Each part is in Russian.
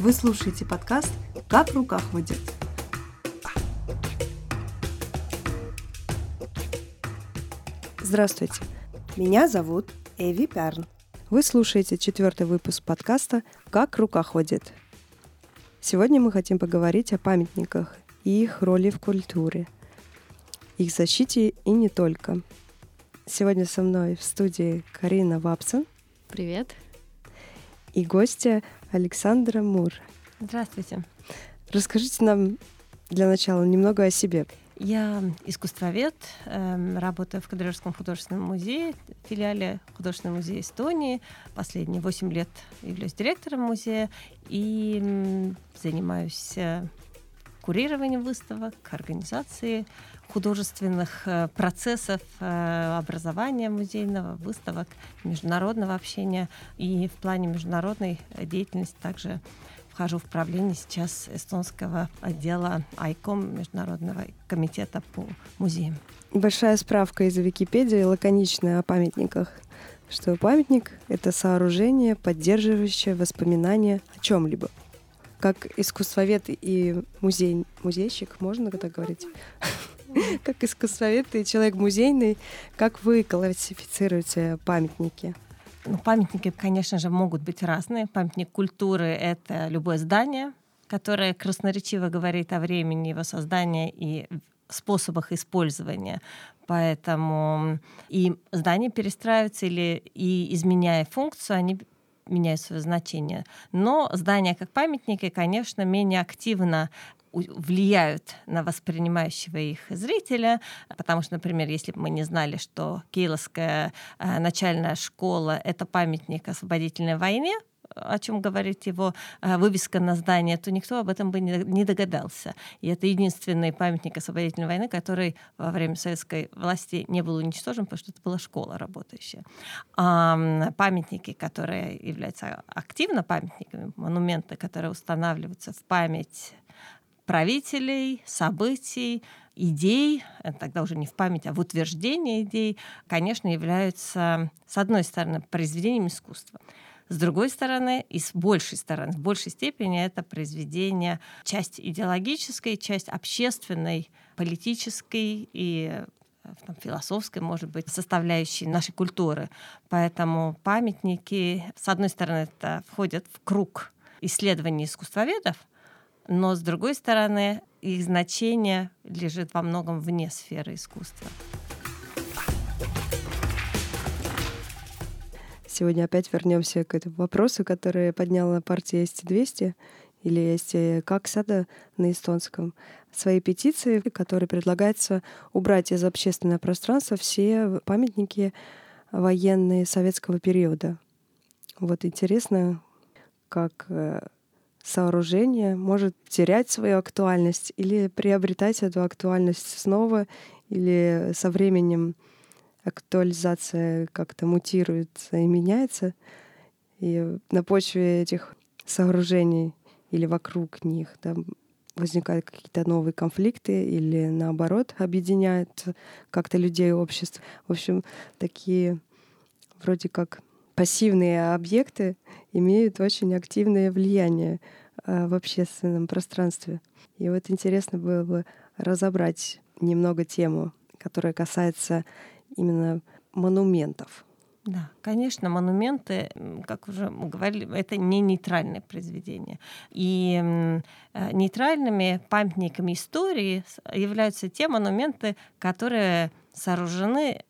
Вы слушаете подкаст «Как в руках ходит». Здравствуйте, меня зовут Эви Перн. Вы слушаете четвертый выпуск подкаста «Как рука ходит». Сегодня мы хотим поговорить о памятниках и их роли в культуре, их защите и не только. Сегодня со мной в студии Карина Вапсон. Привет. И гостья Александра Мур. Здравствуйте. Расскажите нам для начала немного о себе. Я искусствовед, э, работаю в Кадрежском художественном музее, филиале Художественного музея Эстонии. Последние восемь лет являюсь директором музея и занимаюсь э, курированием выставок, организацией художественных э, процессов э, образования музейного, выставок, международного общения. И в плане международной деятельности также вхожу в правление сейчас эстонского отдела АйКом Международного комитета по музеям. Большая справка из Википедии, лаконичная о памятниках, что памятник — это сооружение, поддерживающее воспоминания о чем-либо. Как искусствовед и музей, музейщик, можно так говорить? Как искусствовед и человек музейный, как вы классифицируете памятники? Ну, памятники, конечно же, могут быть разные. Памятник культуры — это любое здание, которое красноречиво говорит о времени его создания и способах использования. Поэтому и здания перестраиваются или и изменяя функцию, они меняют свое значение. Но здания как памятники, конечно, менее активно влияют на воспринимающего их зрителя, потому что, например, если бы мы не знали, что Киевская э, начальная школа — это памятник освободительной войне, о чем говорит его э, вывеска на здании, то никто об этом бы не догадался. И это единственный памятник освободительной войны, который во время советской власти не был уничтожен, потому что это была школа работающая. А памятники, которые являются активно памятниками, монументы, которые устанавливаются в память правителей, событий, идей, тогда уже не в память, а в утверждение идей, конечно, являются, с одной стороны, произведением искусства. С другой стороны, и с большей стороны, в большей степени это произведение часть идеологической, часть общественной, политической и э, там, философской, может быть, составляющей нашей культуры. Поэтому памятники, с одной стороны, это входят в круг исследований искусствоведов, но с другой стороны, их значение лежит во многом вне сферы искусства. Сегодня опять вернемся к этому вопросу, который подняла партия СТ-200 или СТ как сада на эстонском, своей петиции, в которой предлагается убрать из общественного пространства все памятники военные советского периода. Вот интересно, как э, сооружение может терять свою актуальность или приобретать эту актуальность снова, или со временем актуализация как-то мутируется и меняется. И на почве этих сооружений или вокруг них да, возникают какие-то новые конфликты или наоборот объединяют как-то людей и общество. В общем, такие вроде как пассивные объекты имеют очень активное влияние э, в общественном пространстве. И вот интересно было бы разобрать немного тему, которая касается именно монументов. Да, конечно, монументы, как уже мы говорили, это не нейтральное произведение. И э, нейтральными памятниками истории являются те монументы, которые сооружены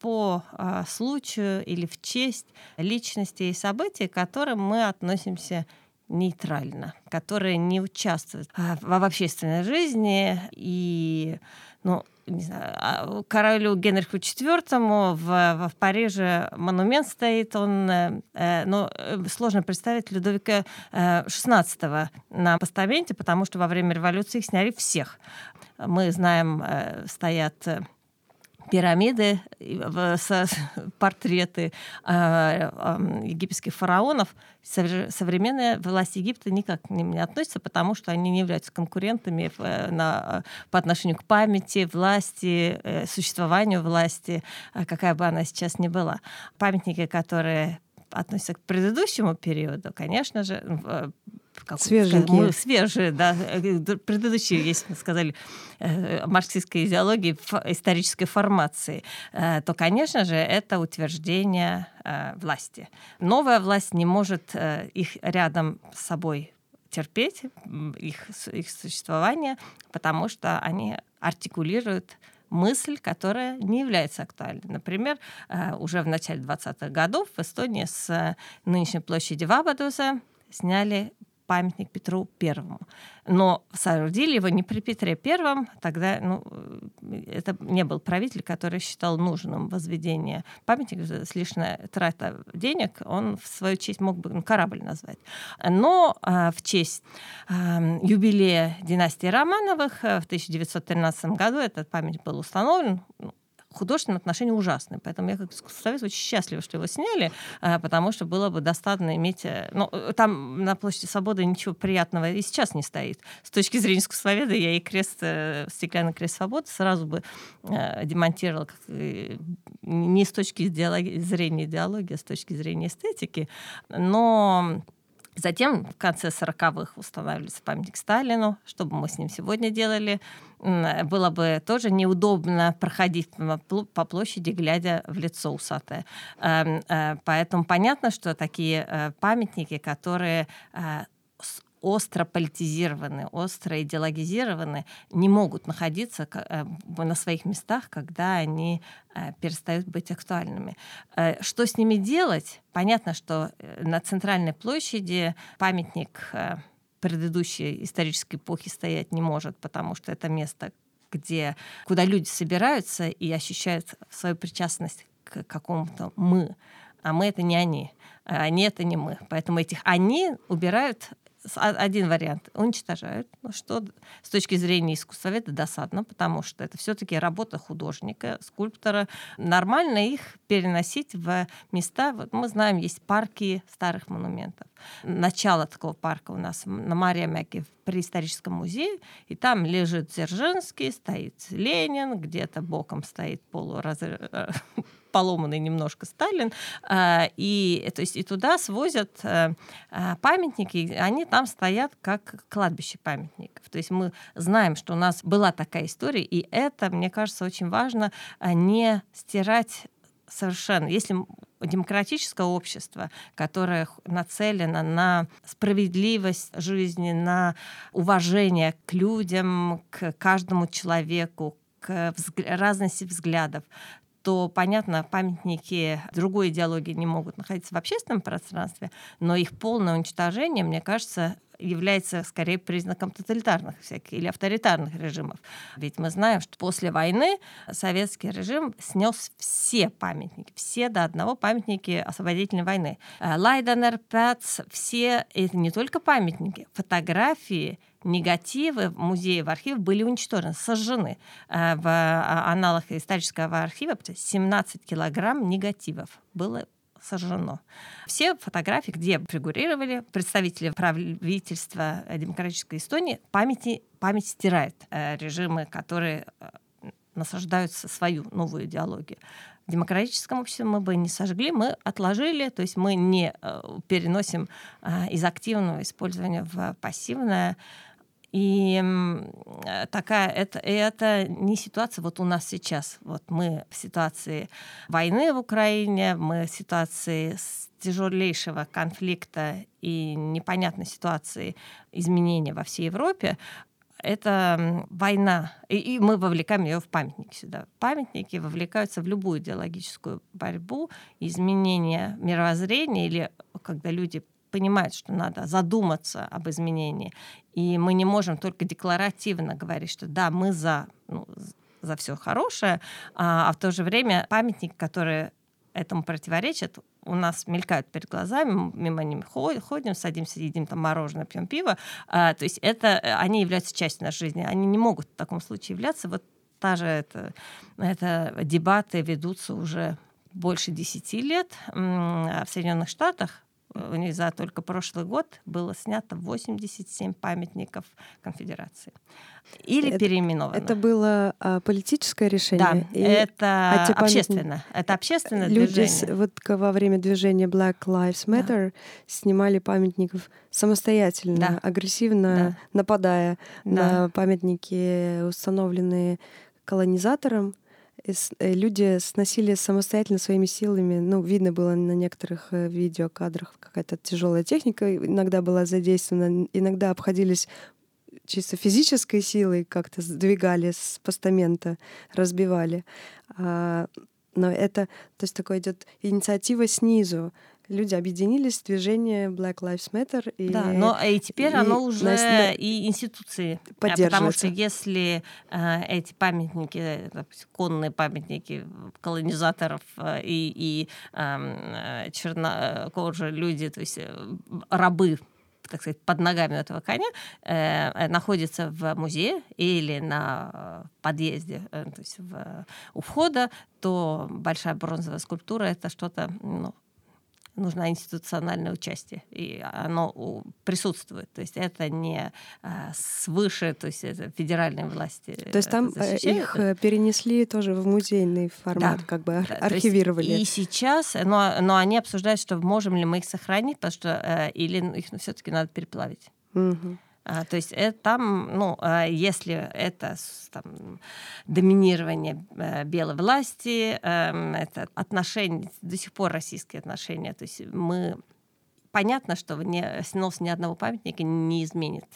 по а, случаю или в честь личности и событий, к которым мы относимся нейтрально, которые не участвуют а, в общественной жизни и ну, не знаю, а, королю Генриху IV в, в Париже монумент стоит, он, э, э ну, э, сложно представить Людовика XVI на постаменте, потому что во время революции их сняли всех. Мы знаем, э, стоят пирамиды, портреты э, египетских фараонов, современная власть Египта никак к ним не относится, потому что они не являются конкурентами э, на, по отношению к памяти, власти, э, существованию власти, какая бы она сейчас ни была. Памятники, которые относятся к предыдущему периоду, конечно же, свежие, мы свежие, да, предыдущие, если мы сказали, э, марксистской идеологии, исторической формации, э, то, конечно же, это утверждение э, власти. Новая власть не может их рядом с собой терпеть, их, их существование, потому что они артикулируют мысль, которая не является актуальной. Например, уже в начале 20-х годов в Эстонии с нынешней площади Вабадуза сняли памятник Петру Первому. Но соорудили его не при Петре Первом, тогда ну, э, это не был правитель, который считал нужным возведение памятника, лишняя трата денег, он в свою честь мог бы ну, корабль назвать. Но а, в честь а, юбилея династии Романовых э, в 1913 году этот памятник был установлен, ну, художественном отношении ужасный. Поэтому я как искусствовед очень счастлива, что его сняли, а, потому что было бы достаточно иметь... Э, ну, там на площади Свободы ничего приятного и сейчас не стоит. С точки зрения искусствоведа я и крест, э, стеклянный крест свободы сразу бы э, демонтировала как, не с точки зрения идеологии, а с точки зрения эстетики. Но Затем в конце 40-х устанавливается памятник Сталину. Что бы мы с ним сегодня делали? Было бы тоже неудобно проходить по площади, глядя в лицо усатое. Эм, э, поэтому понятно, что такие э, памятники, которые э, остро политизированы, остро идеологизированы, не могут находиться э, на своих местах, когда они э, перестают быть актуальными. Э, что с ними делать? Понятно, что на центральной площади памятник предыдущей исторической эпохи стоять не может, потому что это место, где, куда люди собираются и ощущают свою причастность к какому-то «мы». А мы — это не они. А они — это не мы. Поэтому этих «они» убирают один вариант уничтожают, ну, что с точки зрения искусствоведа досадно, потому что это все-таки работа художника, скульптора. Нормально их переносить в места. Вот мы знаем, есть парки старых монументов. Начало такого парка у нас на Мариамяке при историческом музее, и там лежит Дзержинский, стоит Ленин, где-то боком стоит полураз поломанный немножко Сталин, а, и, то есть, и туда свозят э, памятники, они там стоят как кладбище памятников. То есть мы знаем, что у нас была такая история, и это, мне кажется, очень важно не стирать совершенно. Если демократическое общество, которое нацелено на справедливость жизни, на уважение к людям, к каждому человеку, к разности взглядов, то, понятно, памятники другой идеологии не могут находиться в общественном пространстве, но их полное уничтожение, мне кажется, является скорее признаком тоталитарных всяких или авторитарных режимов. Ведь мы знаем, что после войны советский режим снес все памятники, все до одного памятники освободительной войны. Э, Лайденер, Пяц, все, это не только памятники, фотографии, негативы в музее, в архиве были уничтожены, сожжены. Э, в а, аналах исторического архива 17 килограмм негативов было сожжено. Все фотографии, где фигурировали представители правительства демократической Эстонии, памяти, память стирает э, режимы, которые э, насаждаются свою новую идеологию. В демократическом обществе мы бы не сожгли, мы отложили, то есть мы не э, переносим э, из активного использования в пассивное и э, такая, это, это не ситуация вот у нас сейчас. Вот мы в ситуации войны в Украине, мы в ситуации тяжелейшего конфликта и непонятной ситуации изменения во всей Европе, это война, и, и мы вовлекаем ее в памятники сюда. Памятники вовлекаются в любую идеологическую борьбу, изменение мировоззрения или когда люди понимают, что надо задуматься об изменении. И мы не можем только декларативно говорить, что да, мы за, ну, за все хорошее, а, а в то же время памятники, которые этому противоречат, у нас мелькают перед глазами, мимо ними ходим, садимся, едим там мороженое, пьем пиво. А, то есть это, они являются частью нашей жизни. Они не могут в таком случае являться вот та же это, это дебаты ведутся уже больше 10 лет. А в Соединенных Штатах за только прошлый год было снято 87 памятников конфедерации. Или это, переименовано. Это было а, политическое решение? Да, и, это а общественное. Это общественное люди движение. вот во время движения Black Lives Matter да. снимали памятников самостоятельно, да. агрессивно да. нападая да. на памятники, установленные колонизатором. Э, люди сносили самостоятельно своими силами. Ну, видно было на некоторых э, видеокадрах какая-то тяжелая техника иногда была задействована, иногда обходились чисто физической силой, как-то сдвигали с постамента, разбивали. А, но это, то есть такое идет инициатива снизу люди объединились в движение Black Lives Matter. И, да, но и теперь и оно уже на, и институции. Потому что если э, эти памятники, допустим, конные памятники колонизаторов э, и, и эм, э, чернокожие люди, то есть э, рабы так сказать, под ногами этого коня э, находится в музее или на подъезде, э, то есть в, у входа, то большая бронзовая скульптура это что-то ну, нужно институциональное участие, и оно присутствует. То есть это не а, свыше, то есть это федеральные власти. То есть там э, их это... перенесли тоже в музейный формат, да. как бы ар- архивировали. и сейчас, но, но они обсуждают, что можем ли мы их сохранить, потому что э, или их все-таки надо переплавить. Угу. А, то есть это там, ну, а, если это там, доминирование э, белой власти, эм, это отношения, до сих пор российские отношения, то есть мы... Понятно, что не, снос ни одного памятника не изменит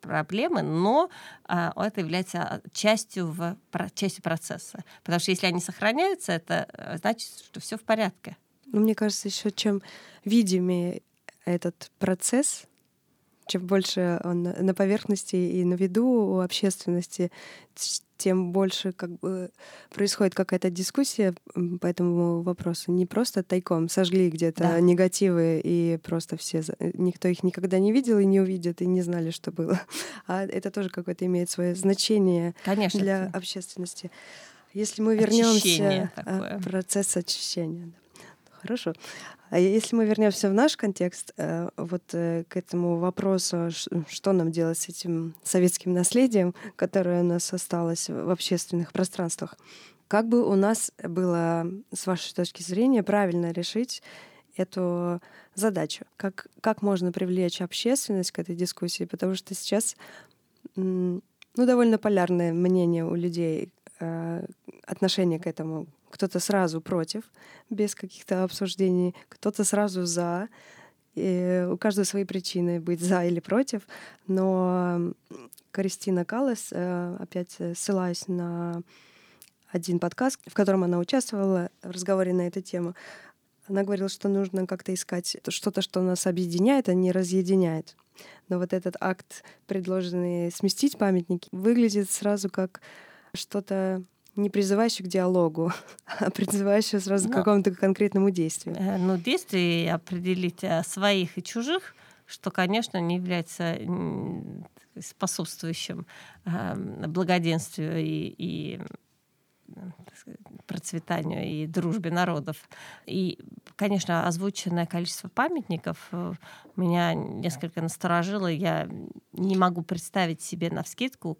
проблемы, но а, это является частью, в, частью процесса. Потому что если они сохраняются, это э, значит, что все в порядке. Ну, мне кажется, еще чем видимее этот процесс, чем больше он на поверхности и на виду у общественности, тем больше как бы происходит какая-то дискуссия по этому вопросу. Не просто тайком сожгли где-то да. негативы и просто все никто их никогда не видел и не увидит и не знали, что было. А это тоже какое-то имеет свое значение Конечно. для общественности. Если мы вернемся в процесс очищения. Хорошо. А если мы вернемся в наш контекст, э, вот э, к этому вопросу, что нам делать с этим советским наследием, которое у нас осталось в общественных пространствах, как бы у нас было, с вашей точки зрения, правильно решить эту задачу? Как, как можно привлечь общественность к этой дискуссии? Потому что сейчас ну, довольно полярное мнение у людей, э, отношение к этому кто-то сразу против, без каких-то обсуждений, кто-то сразу за. И у каждого свои причины быть за или против. Но Кристина Каллес, э, опять ссылаясь на один подкаст, в котором она участвовала в разговоре на эту тему, она говорила, что нужно как-то искать что-то, что нас объединяет, а не разъединяет. Но вот этот акт, предложенный сместить памятники, выглядит сразу как что-то не призывающий к диалогу, а призывающий сразу Но, к какому-то конкретному действию. Э, ну, действие определить э, своих и чужих, что, конечно, не является способствующим э, благоденствию и, и процветанию и дружбе народов. И, конечно, озвученное количество памятников меня несколько насторожило. Я не могу представить себе на вскидку,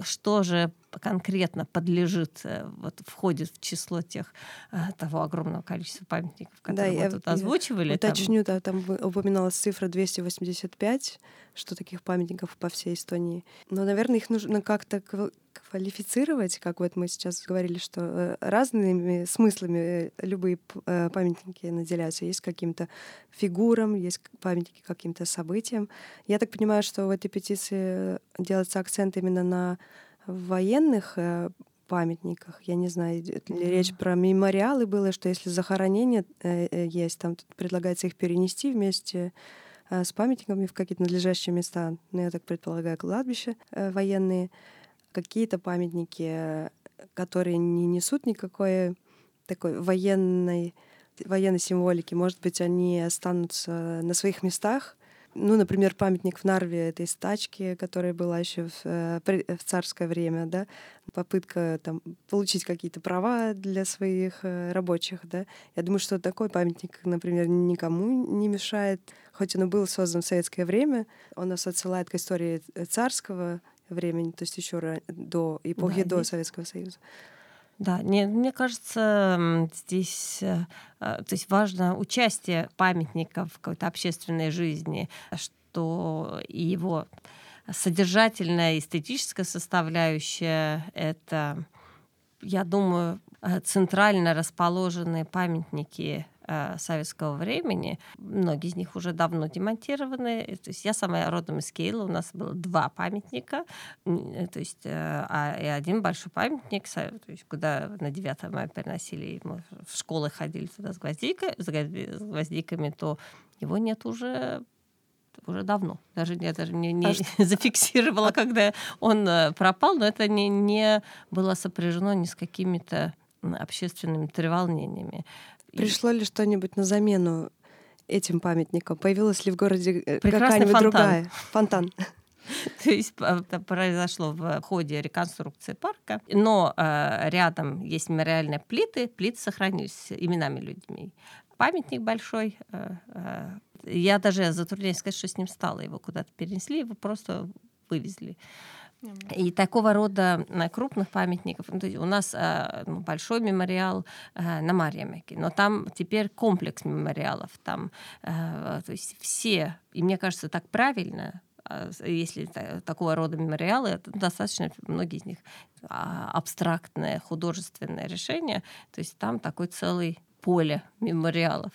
что же конкретно подлежит, э, вот входит в число тех э, того огромного количества памятников, которые да, мы тут озвучивали. Уточню, там... да, там упоминалась цифра 285, что таких памятников по всей Эстонии. Но, наверное, их нужно как-то квалифицировать, как вот мы сейчас говорили, что э, разными смыслами любые памятники наделяются. Есть каким-то фигурам, есть памятники каким-то событиям. Я так понимаю, что в этой петиции делается акцент именно на военных э, памятниках. Я не знаю, mm-hmm. речь про мемориалы было, что если захоронение э, э, есть, там предлагается их перенести вместе с памятниками в какие-то надлежащие места. Ну, я так предполагаю, кладбища военные. Какие-то памятники, которые не несут никакой такой военной, военной символики. Может быть, они останутся на своих местах, Ну, например, памятник в Нарве этой стачки, которая была еще в, э, в царское время, да, попытка там получить какие-то права для своих э, рабочих, да. Я думаю, что такой памятник, например, никому не мешает, хоть он и был создан в советское время, он нас отсылает к истории царского времени, то есть еще до эпохи да, до Советского Союза. Да, мне, мне кажется, здесь э, э, то есть важно участие памятника в какой-то общественной жизни, что его содержательная эстетическая составляющая — это, я думаю, э, центрально расположенные памятники э, советского времени. Многие из них уже давно демонтированы. То есть я сама родом из Кейла, у нас было два памятника, э, то есть э, а, и один большой памятник, то есть, куда на 9 мая переносили, мы в школы ходили туда с, гвоздикой, с гвоздиками, то его нет уже уже давно. Даже я даже не, не а зафиксировала, когда он э, пропал, но это не, не было сопряжено ни с какими-то общественными треволнениями. Пришло ли что-нибудь на замену этим памятникам? Появилась ли в городе э, какая-нибудь другая? Фонтан. То есть это произошло в ходе реконструкции парка, но э, рядом есть мемориальные плиты, плиты сохранились именами людьми. Памятник большой. Э, э, я даже затрудняюсь сказать, что с ним стало. Его куда-то перенесли, его просто вывезли. И такого рода э, крупных памятников. Ну, у нас э, ну, большой мемориал э, на Марьямеке, но там теперь комплекс мемориалов. Там, то есть все, и мне кажется, так правильно, если такого рода мемориалы, достаточно, многие из них а, абстрактное художественное решение, то есть там такой целый поле мемориалов,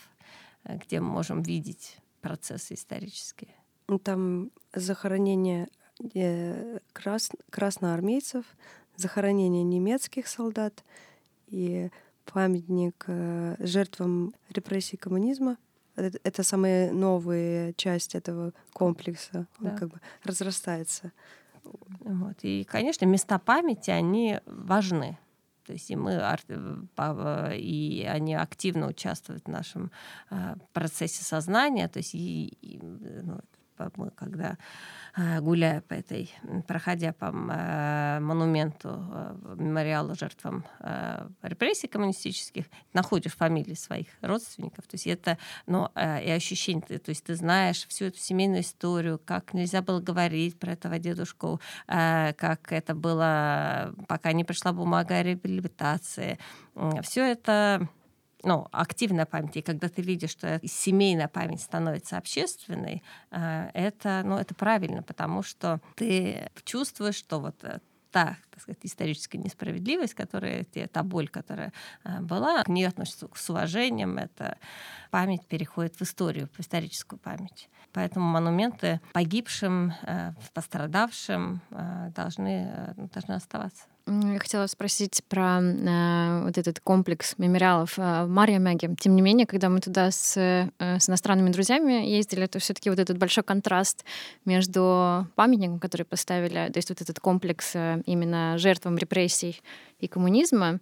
где мы можем видеть процессы исторические. Там захоронение крас... красноармейцев, захоронение немецких солдат и памятник э, жертвам репрессий коммунизма. Это, это самая новая часть этого комплекса. Он да. как бы разрастается. Вот. И, конечно, места памяти, они важны. То есть и мы, э, и они активно участвуют в нашем э, процессе сознания. То есть и, и ну, когда э, гуляя по этой, проходя по э, монументу, э, мемориалу жертвам репрессий коммунистических, находишь фамилии своих родственников. То есть это, ну, и ощущение, то есть ты знаешь всю эту семейную историю, как нельзя было говорить про этого дедушку, как это было, пока не пришла бумага о реабилитации. Все это ну, активная память, и когда ты видишь, что семейная память становится общественной, э, это, ну, это правильно, потому что ты чувствуешь, что вот э, та, так сказать, историческая несправедливость, которая, та боль, которая э, была, к ней относятся с уважением. Это память переходит в историю, в историческую память. Поэтому монументы погибшим, пострадавшим должны, должны оставаться. Я хотела спросить про э, вот этот комплекс мемориалов э, в Марьямяге. Тем не менее, когда мы туда с, э, с иностранными друзьями ездили, то все таки вот этот большой контраст между памятником, который поставили, то есть вот этот комплекс э, именно жертвам репрессий и коммунизма,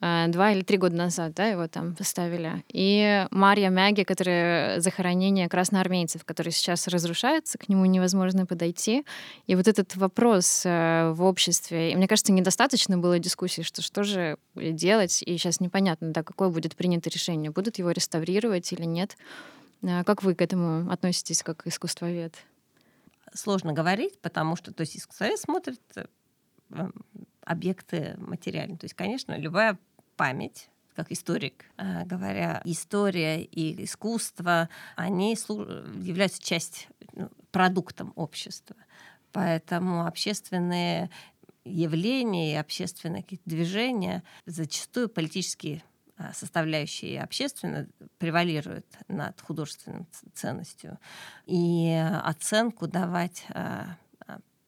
два или три года назад, да, его там поставили. И Марья Мяги, которая захоронение красноармейцев, который сейчас разрушается, к нему невозможно подойти. И вот этот вопрос э, в обществе, и мне кажется, недостаточно было дискуссии, что что же делать, и сейчас непонятно, да, какое будет принято решение, будут его реставрировать или нет. Э, как вы к этому относитесь, как искусствовед? Сложно говорить, потому что то есть искусствовед смотрит объекты материальные. То есть, конечно, любая память, как историк, э, говоря, история и искусство, они являются часть, ну, продуктом общества. Поэтому общественные явления и общественные движения зачастую политические э, составляющие общественно превалируют над художественной ценностью. И оценку давать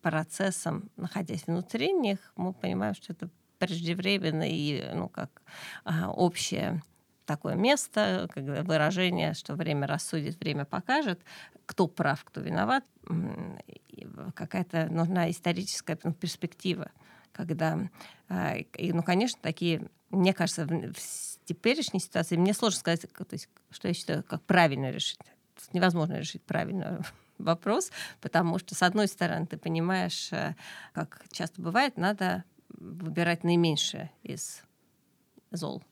процессам, находясь внутри них, мы понимаем, что это преждевременно и ну, как а, общее такое место, когда выражение, что время рассудит, время покажет, кто прав, кто виноват, какая-то нужна историческая ну, перспектива, когда, а, и, ну, конечно, такие, мне кажется, в теперешней ситуации мне сложно сказать, то есть, что я считаю, как правильно решить. Невозможно решить правильно вопрос, потому что, с одной стороны, ты понимаешь, э, как часто бывает, надо выбирать наименьшее из зол,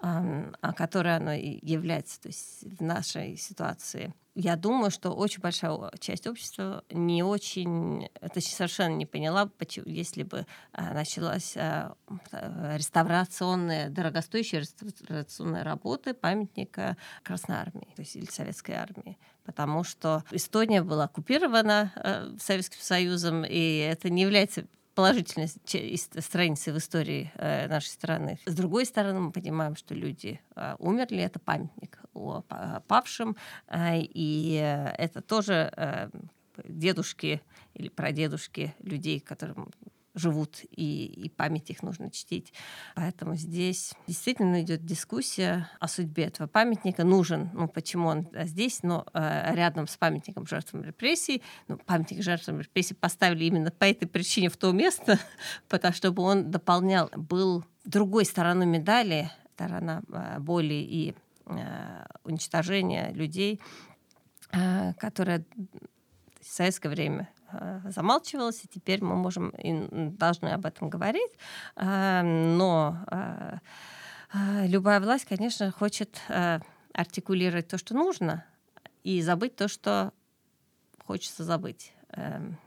а которое оно является. То есть в нашей ситуации я думаю, что очень большая часть общества не очень, это совершенно не поняла, почему, если бы а, началась а, реставрационная, дорогостоящая реставрационная работа памятника Красной Армии, то есть или Советской Армии. Потому что Эстония была оккупирована Советским Союзом, и это не является положительной страницы в истории э, нашей страны. С другой стороны, мы понимаем, что люди э, умерли, это памятник о павшим, э, и это тоже дедушки или прадедушки людей, которым живут, и, и память их нужно чтить. Поэтому здесь действительно идет дискуссия о судьбе этого памятника. Нужен, ну почему он здесь, но э, рядом с памятником жертвам репрессий. Ну, памятник жертвам репрессий поставили именно по этой причине в то место, потому чтобы он дополнял, был другой стороной медали, сторона э, боли и э, уничтожения людей, э, которая в советское время Э, замалчивалось, и теперь мы можем и должны об этом говорить. Э, но э, любая власть, конечно, хочет артикулировать то, что нужно, и забыть то, что хочется забыть.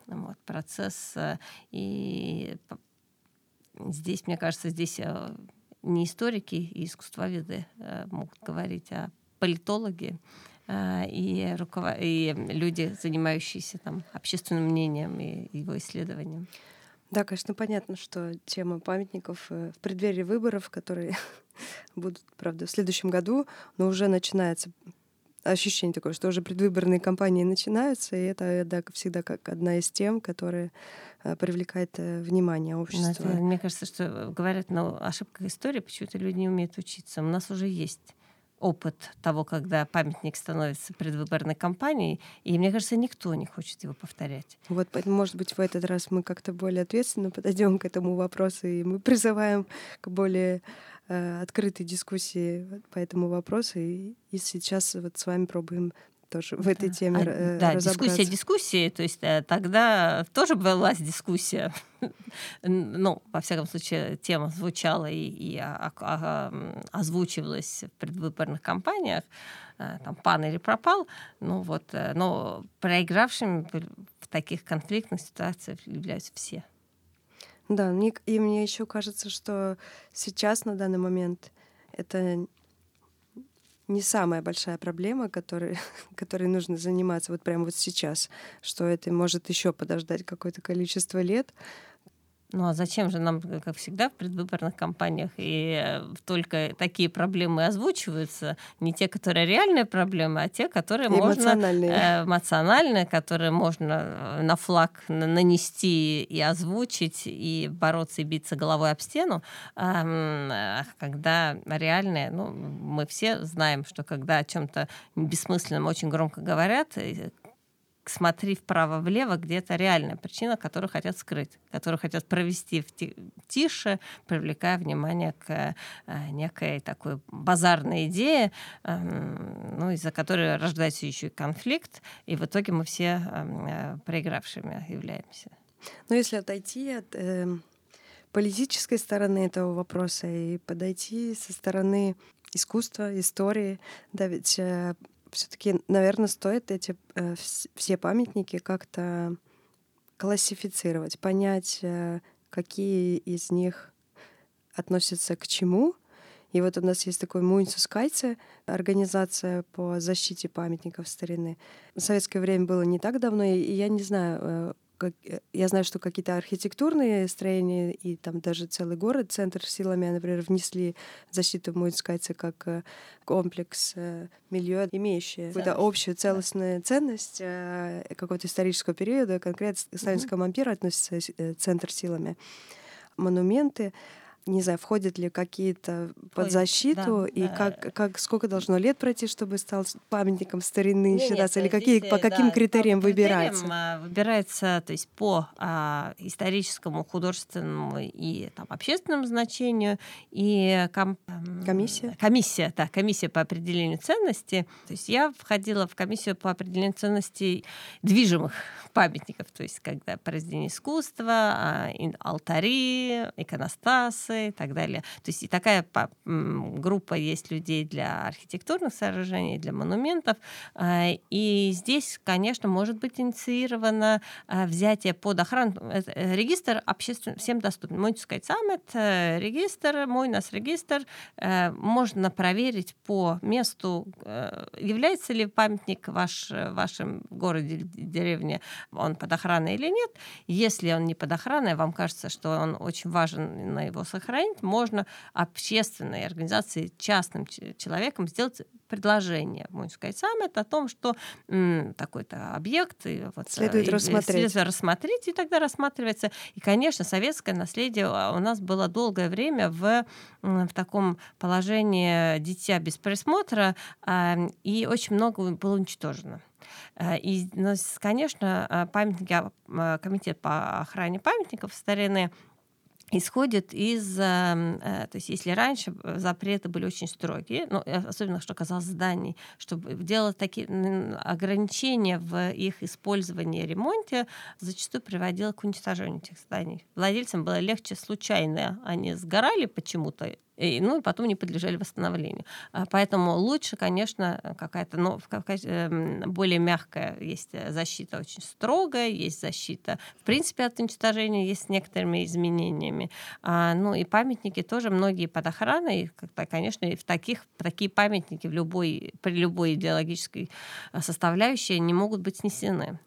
Вот, процесс. И здесь, мне кажется, здесь не историки и искусствоведы могут говорить, а политологи, и, руков... и люди, занимающиеся там, общественным мнением и его исследованием. Да, конечно, понятно, что тема памятников э, в преддверии выборов, которые будут, правда, в следующем году, но уже начинается ощущение такое, что уже предвыборные кампании начинаются, и это да, всегда как одна из тем, которая э, привлекает э, внимание общества. Это, мне кажется, что говорят, но ошибка истории, почему-то люди не умеют учиться. У нас уже есть опыт того, когда памятник становится предвыборной кампанией, и мне кажется, никто не хочет его повторять. Вот, может быть, в этот раз мы как-то более ответственно подойдем к этому вопросу, и мы призываем к более э, открытой дискуссии по этому вопросу, и, и сейчас вот с вами пробуем тоже в этой теме а, э, Да, дискуссия дискуссии, то есть э, тогда тоже была дискуссия. ну, во всяком случае, тема звучала и, и озвучивалась в предвыборных кампаниях, э, там, пан или пропал, ну вот, но проигравшими в таких конфликтных ситуациях являются все. Да, и мне еще кажется, что сейчас, на данный момент, это не самая большая проблема, которой, которой нужно заниматься вот прямо вот сейчас, что это может еще подождать какое-то количество лет, ну а зачем же нам, как всегда, в предвыборных кампаниях? И э, только такие проблемы озвучиваются, не те, которые реальные проблемы, а те, которые эмоциональные. можно э, эмоциональные, которые можно э, на флаг нанести и озвучить и бороться и биться головой об стену, э, когда реальные, ну мы все знаем, что когда о чем-то бессмысленном очень громко говорят, смотри вправо-влево, где-то реальная причина, которую хотят скрыть, которую хотят провести в тише, привлекая внимание к э, некой такой базарной идее, эм, ну, из-за которой рождается еще и конфликт, и в итоге мы все эм, э, проигравшими являемся. Но если отойти от э, политической стороны этого вопроса и подойти со стороны искусства, истории, да, ведь э, все-таки, наверное, стоит эти э, все памятники как-то классифицировать, понять, э, какие из них относятся к чему. И вот у нас есть такой Муинсус Кайце, организация по защите памятников старины. В советское время было не так давно, и я не знаю, э, как, э, я знаю, что какие-то архитектурные строения и там даже целый город, центр силами, например, внесли защиту Муинскайца как э, комплекс э, миллион, имеющий какую-то общую целостную ценность какого-то исторического периода, конкретно к Сталинскому ампиру относится центр силами. Монументы, не знаю, входят ли какие-то под защиту, да, и да. как, как сколько должно лет пройти, чтобы стал памятником старины Нет, считаться, или нет, какие, здесь, по каким да, критериям по выбирается? а, Выбирается, то есть по а, историческому, художественному и там, общественному значению, и ком- м, Комиссия? Комиссия, да, комиссия по определению ценности. То есть я входила в комиссию по определению ценностей движимых памятников, то есть когда произведения искусства, а, алтари, иконостасы и так далее. То есть и такая группа есть людей для архитектурных сооружений, для монументов. А, И здесь, конечно, может быть инициировано а, взятие под охрану. Это, э, Регистр обществен, всем доступен. Можете сказать, сам это регистр, мой нас регистр. Э, Можно проверить по месту, э, является ли памятник ваш, в вашем городе деревне, он под охраной или нет. Если он не под охраной, вам кажется, что он очень важен на его сохранить, можно общественной организации, частным человеком сделать предложение, можно сказать, сам это о том, что такой-то объект и вот, Следует э, и- рассмотреть. следует рассмотреть, и тогда рассматривается. И, конечно, советское наследие а, у нас было долгое время в, в таком положении дитя без присмотра, а, и очень много было уничтожено. Э, И, конечно, э, памятники, а, комитет по охране памятников старины исходит из, э, э, то есть если раньше э, запреты были очень строгие, ну, э, особенно что касалось зданий, чтобы делать такие ограничения в их использовании и ремонте, зачастую приводило к уничтожению этих зданий. Владельцам было легче случайно, они сгорали почему-то, и, ну и потом не подлежали восстановлению. А, Поэтому лучше, конечно, какая-то, ну, эм, более мягкая есть э, защита, очень строгая, есть защита, в принципе, от уничтожения, есть с некоторыми изменениями. А, ну и памятники тоже многие под охраной, и, конечно, и в таких, такие памятники в любой, при любой идеологической э, составляющей не могут быть снесены.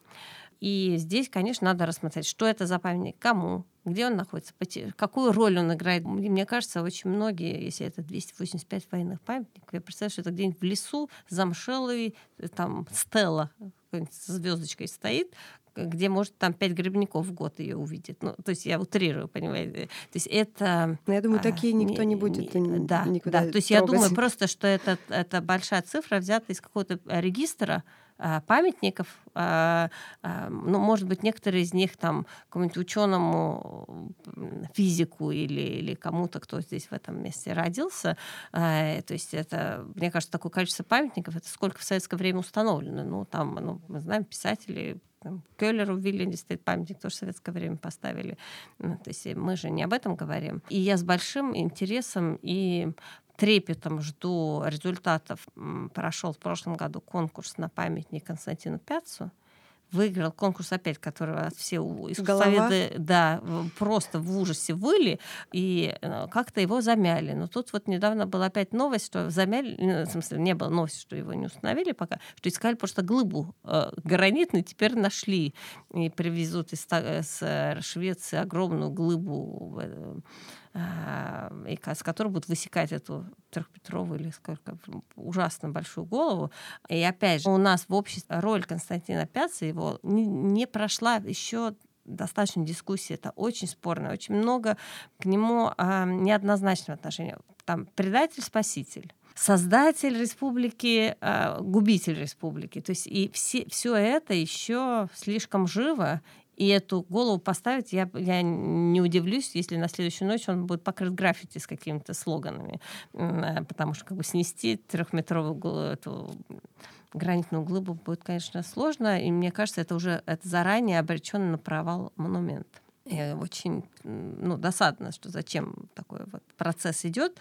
И здесь, конечно, надо рассмотреть, что это за памятник, кому, где он находится, какую роль он играет. И Мне кажется, очень многие, если это 285 военных памятников, я представляю, что это где-нибудь в лесу замшелый, э, там стела с звездочкой стоит, где, может, там пять грибников в год ее увидит. Ну, то есть я утрирую, понимаете. То есть это... Ну, я думаю, а, такие никто не будет н- Да, никуда да. То есть я трогать. думаю просто, что это, это большая цифра, взята из какого-то э, регистра, а, памятников, а, а, ну, может быть, некоторые из них там какому-нибудь ученому физику или, или кому-то, кто здесь в этом месте родился. То есть это, мне кажется, такое количество памятников, это сколько в советское время установлено. Ну, там, ну, мы знаем, писатели, там, Келлеру в Виллине стоит памятник, тоже в советское время поставили. Ну, То есть мы же не об этом говорим. И я с большим интересом и трепетом жду результатов. Прошел в прошлом году конкурс на памятник Константину Пяцу. Выиграл конкурс опять, которого все искусствоведы да, просто в ужасе выли, и э, как-то его замяли. Но тут вот недавно была опять новость, что замяли, ну, в смысле, не было новости, что его не установили пока, что искали просто глыбу э, гранитную, теперь нашли. И привезут из, Ста- э, э, Швеции огромную глыбу э, и ка- с которой будут высекать эту трехметровую или сколько ужасно большую голову. И опять же, у нас в обществе роль Константина Пяца его не, не прошла еще достаточно дискуссии. Это очень спорно. Очень много к нему а, неоднозначного отношения. Там предатель-спаситель создатель республики, а, губитель республики. То есть и все, все это еще слишком живо, и эту голову поставить, я, я не удивлюсь, если на следующую ночь он будет покрыт граффити с какими-то слоганами. Э, Потому что как бы снести трехметровую эту гранитную глыбу будет, конечно, сложно. И мне кажется, это уже это заранее обречен на провал монумент. И очень ну, досадно, что зачем такой вот процесс идет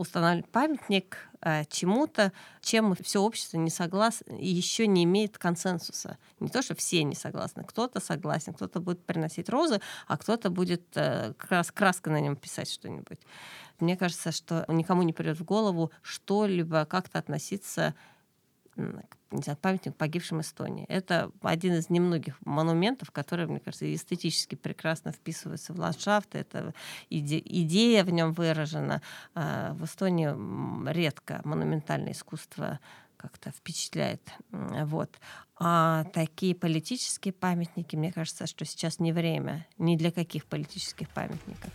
устанавливать памятник э, чему-то, чем все общество не согласно еще не имеет консенсуса. Не то, что все не согласны. Кто-то согласен, кто-то будет приносить розы, а кто-то будет э, крас краской на нем писать что-нибудь. Мне кажется, что никому не придет в голову что-либо как-то относиться не знаю, памятник погибшим Эстонии. Это один из немногих монументов, которые, мне кажется, эстетически прекрасно вписываются в ландшафт. Это иде- идея в нем выражена. А В Эстонии редко монументальное искусство как-то впечатляет. Вот. А такие политические памятники, мне кажется, что сейчас не время ни для каких политических памятников.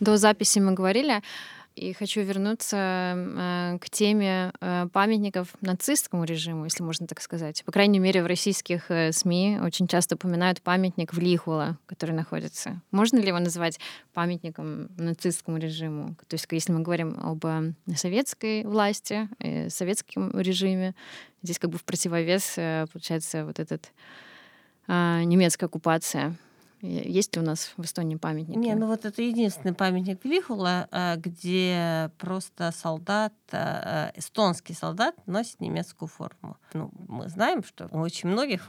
До записи мы говорили, и хочу вернуться э, к теме э, памятников нацистскому режиму, если можно так сказать. По крайней мере, в российских э, СМИ очень часто упоминают памятник в Лихула, который находится. Можно ли его назвать памятником нацистскому режиму? То есть, если мы говорим об советской власти, советском режиме, здесь как бы в противовес получается вот этот немецкая оккупация. Есть ли у нас в Эстонии памятники? Не, ну вот это единственный памятник Вихула, э, где просто солдат, э, эстонский солдат носит немецкую форму. Ну, мы знаем, что у очень многих,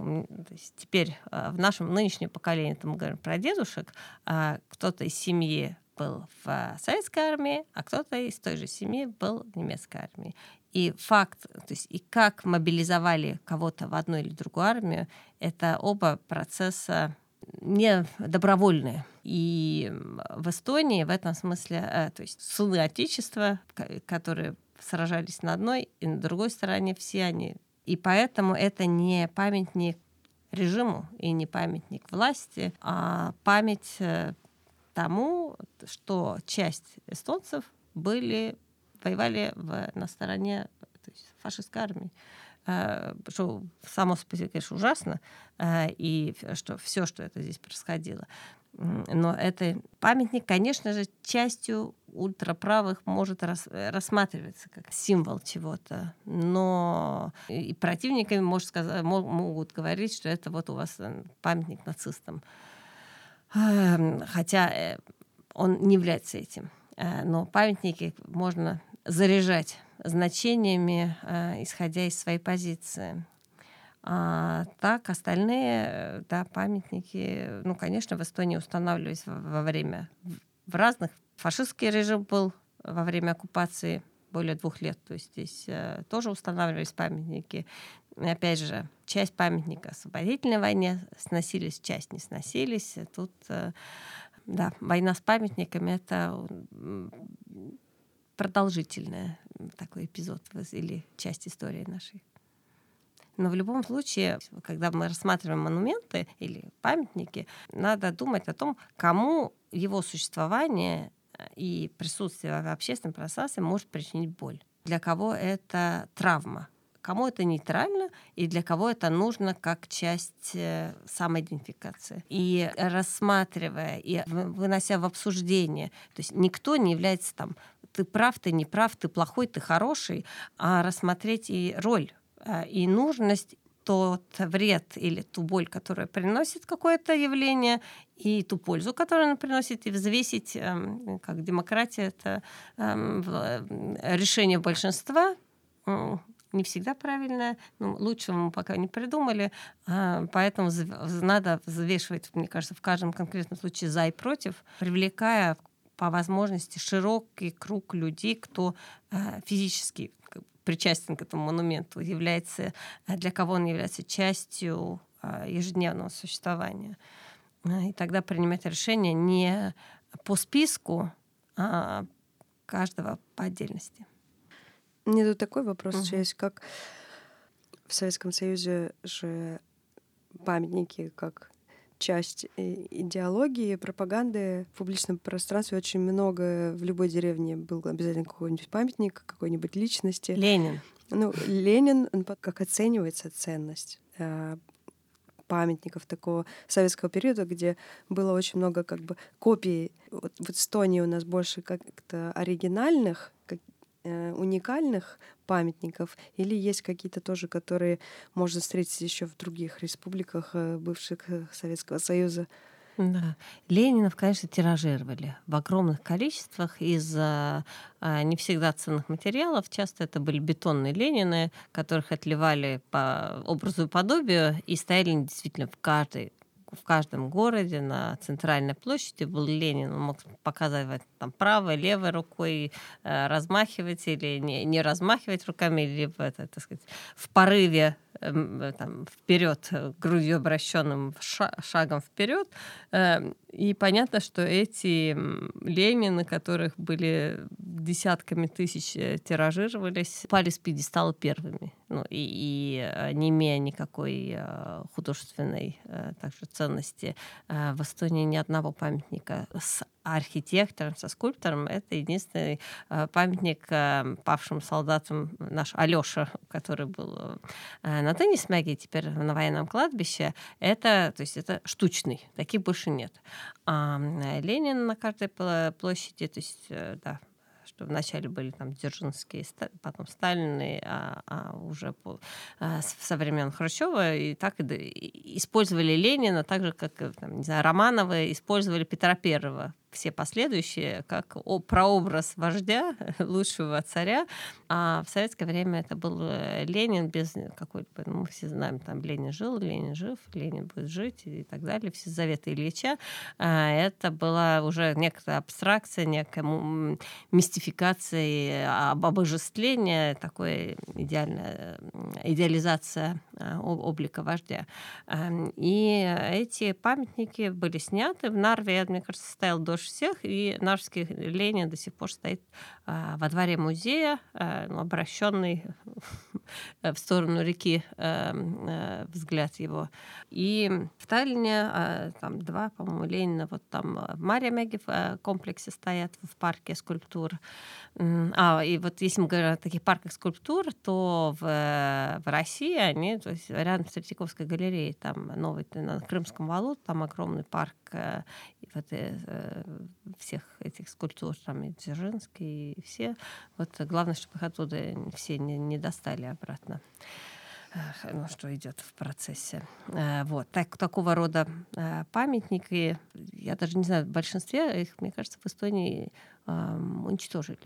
теперь в нашем нынешнем поколении, это мы говорим про дедушек, кто-то из семьи был в советской армии, а кто-то из той же семьи был в немецкой армии. И факт, то есть и как мобилизовали кого-то в одну или другую армию, это оба процесса не добровольные. И в Эстонии в этом смысле, э, то есть сыны Отечества, которые сражались на одной и на другой стороне, все они. И поэтому это не памятник режиму и не памятник власти, а память э, тому, что часть эстонцев были, воевали в, на стороне то есть фашистской армии. Э, что само по себе, конечно, ужасно, э, и что все, что это здесь происходило. Но это памятник, конечно же, частью ультраправых может рас, рассматриваться как символ чего-то, но и противниками может сказать, могут говорить, что это вот у вас э, памятник нацистам. Эм, хотя он не является этим. Но памятники можно заряжать значениями, э, исходя из своей позиции. А так остальные да, памятники, ну, конечно, в Эстонии устанавливались во, время в разных. Фашистский режим был во время оккупации более двух лет, то есть здесь э, тоже устанавливались памятники. И опять же, часть памятника освободительной войне сносились, часть не сносились. Тут, э, да, война с памятниками — это продолжительный такой эпизод или часть истории нашей. Но в любом случае, когда мы рассматриваем монументы или памятники, надо думать о том, кому его существование э, и присутствие в общественном пространстве может причинить боль. Для кого это травма, кому это нейтрально и для кого это нужно как часть э, самоидентификации. И рассматривая и вынося в обсуждение, то есть никто не является там ты прав, ты не прав, ты плохой, ты хороший, а рассмотреть и роль, а, и нужность тот вред или ту боль, которую приносит какое-то явление, и ту пользу, которую оно приносит, и взвесить, эм, как демократия, это эм, решение большинства, не всегда правильное, но лучшего мы пока не придумали, а, поэтому надо взвешивать, мне кажется, в каждом конкретном случае за и против, привлекая по возможности широкий круг людей, кто э, физически причастен к этому монументу, является, э, для кого он является частью э, ежедневного существования. И тогда принимать решение не по списку, а каждого по отдельности. Мне тут такой вопрос угу. есть, как в Советском Союзе же памятники как часть идеологии, пропаганды в публичном пространстве очень много. В любой деревне был обязательно какой-нибудь памятник какой-нибудь личности. Ленин. Ну, Ленин, как оценивается ценность э, памятников такого советского периода, где было очень много как бы копий. Вот в Эстонии у нас больше как-то оригинальных Э, уникальных памятников или есть какие-то тоже, которые можно встретить еще в других республиках э, бывших э, Советского Союза? Да. Ленинов, конечно, тиражировали в огромных количествах из-за а, не всегда ценных материалов. Часто это были бетонные Ленины, которых отливали по образу и подобию и стояли действительно в каждой в каждом городе на центральной площади был Ленин. Он мог показывать там правой, левой рукой, э, размахивать или не, не размахивать руками, либо это, так сказать, в порыве там, вперед, э, грудью обращенным шагом вперед. Эм, и понятно, что эти Ленины, которых были десятками тысяч э, тиражировались, пали с пьедестала первыми. Ну, и, и не имея никакой художественной также ценности, в Эстонии ни одного памятника с архитектором, со скульптором. Это единственный э, памятник э, павшим солдатам наш Алёша, который был э, на теннисмяге, теперь на военном кладбище. Это, то есть это штучный, таких больше нет. А Ленин на каждой площади, то есть, да, что вначале были там Дзержинские, потом Сталины, а, а уже по, а, со времен Хрущева и так и, использовали Ленина, так же, как там, не знаю, Романовы использовали Петра Первого все последующие как прообраз вождя, лучшего царя. А в советское время это был э, Ленин без какой-то, ну, мы все знаем, там Ленин жил, Ленин жив, Ленин будет жить и так далее, все заветы Ильича. А это была уже некая абстракция, некая мистификация, обожествление, такое идеальная идеализация а, облика вождя. И эти памятники были сняты в Нарве, мне кажется, стоял до дольше всех, и Нарвский Ленин до сих пор стоит а, во дворе музея, а, ну, обращенный в сторону реки а, взгляд его. И в Таллине там два, по-моему, Ленина, вот там в Мария Меги в комплексе стоят в парке скульптур. А, и вот если мы говорим о таких парках скульптур, то в, в России они, то есть рядом с Третьяковской галереей, там новый, на Крымском валу, там огромный парк э, вот, э, всех этих скульптур, там и Дзержинский, и все. Вот главное, чтобы их оттуда все не, не достали обратно ну, что идет в процессе. Э, вот. Так, такого рода э, памятники, я даже не знаю, в большинстве их, мне кажется, в Эстонии уничтожили.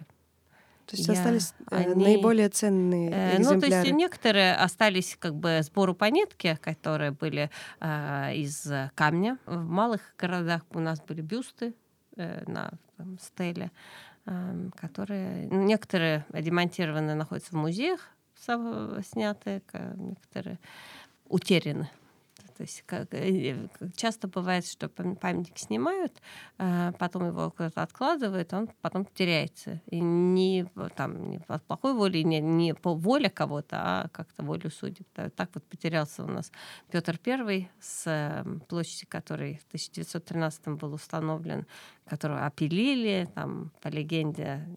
То есть я, остались э, они, наиболее ценные экземпляры. Ну, то есть некоторые остались как бы сбору по нитке, которые были э, из камня. В малых городах у нас были бюсты э, на там, стеле, э, которые... Некоторые демонтированные находятся в музеях, снятые, некоторые утеряны. То есть как, э, часто бывает, что памятник снимают, а потом его кто-то откладывает, он потом теряется. И не, там, не по плохой воле, не, не по воле кого-то, а как-то волю судеб. Так вот потерялся у нас Петр I с эм, площади, который в 1913 был установлен, которого опилили, там, по легенде,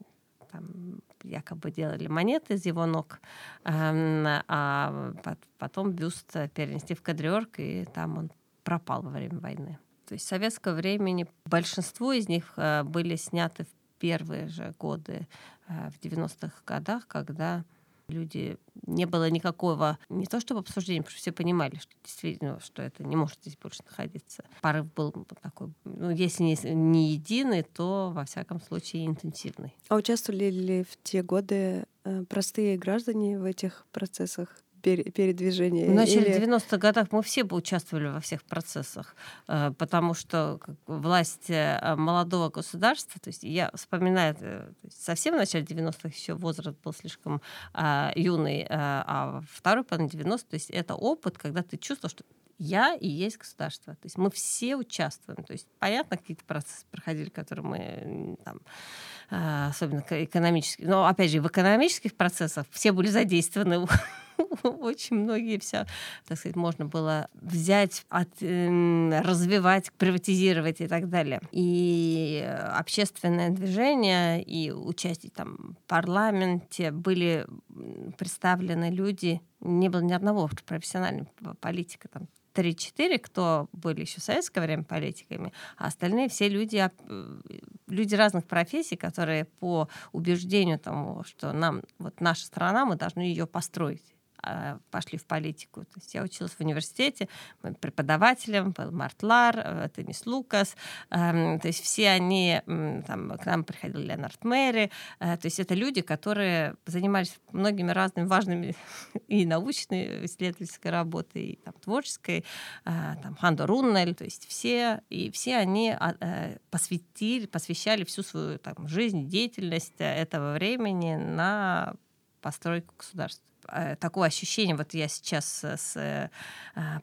там, якобы делали монеты из его ног, эм, а потом бюст перенести в Кадриорг, и там он пропал во время войны. То есть советского времени большинство из них э, были сняты в первые же годы, э, в 90-х годах, когда люди не было никакого, не то чтобы обсуждения, потому что все понимали, что действительно, что это не может здесь больше находиться. Порыв был такой, ну, если не, не единый, то, во всяком случае, интенсивный. А участвовали ли в те годы э, простые граждане в этих процессах? Передвижения? В начале или... 90-х годах мы все участвовали во всех процессах, э, потому что власть э, молодого государства, то есть я вспоминаю, э, совсем в начале 90-х еще возраст был слишком а, юный, а второй половине 90 то есть это опыт, когда ты чувствовал, что я и есть государство. То есть мы все участвуем. То есть, понятно, какие-то процессы проходили, которые мы там, особенно экономические. Но, опять же, в экономических процессах все были задействованы очень многие все, так сказать, можно было взять, от, э, развивать, приватизировать и так далее. И общественное движение, и участие там, в парламенте были представлены люди, не было ни одного профессионального политика, там 3-4, кто были еще в советское время политиками, а остальные все люди, э, люди разных профессий, которые по убеждению тому, что нам, вот наша страна, мы должны ее построить. А, пошли в политику. То есть я училась в университете, преподавателем был Март Лар, э, Теннис Лукас, эм, то есть все они, там, к нам приходил Леонард Мэри, э, то есть это люди, которые занимались многими разными важными и научной исследовательской работой, и там, творческой, э, там, Хандо Руннель, то есть все, и все они а, посвятили, посвящали всю свою там, жизнь, деятельность этого времени на постройку государства. Э, такое ощущение, вот я сейчас с э,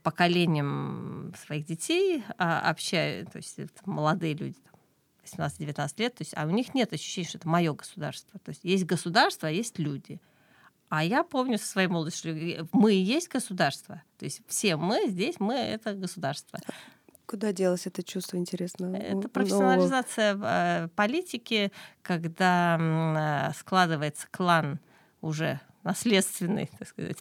поколением своих детей а, общаюсь, то есть это молодые люди, 18-19 лет, то есть, а у них нет ощущения, что это мое государство. То есть есть государство, а есть люди. А я помню со своей молодостью, мы и есть государство. То есть все мы здесь, мы это государство Куда делось это чувство, интересно? Это профессионализация нового... политики, когда э, складывается клан уже наследственной так сказать,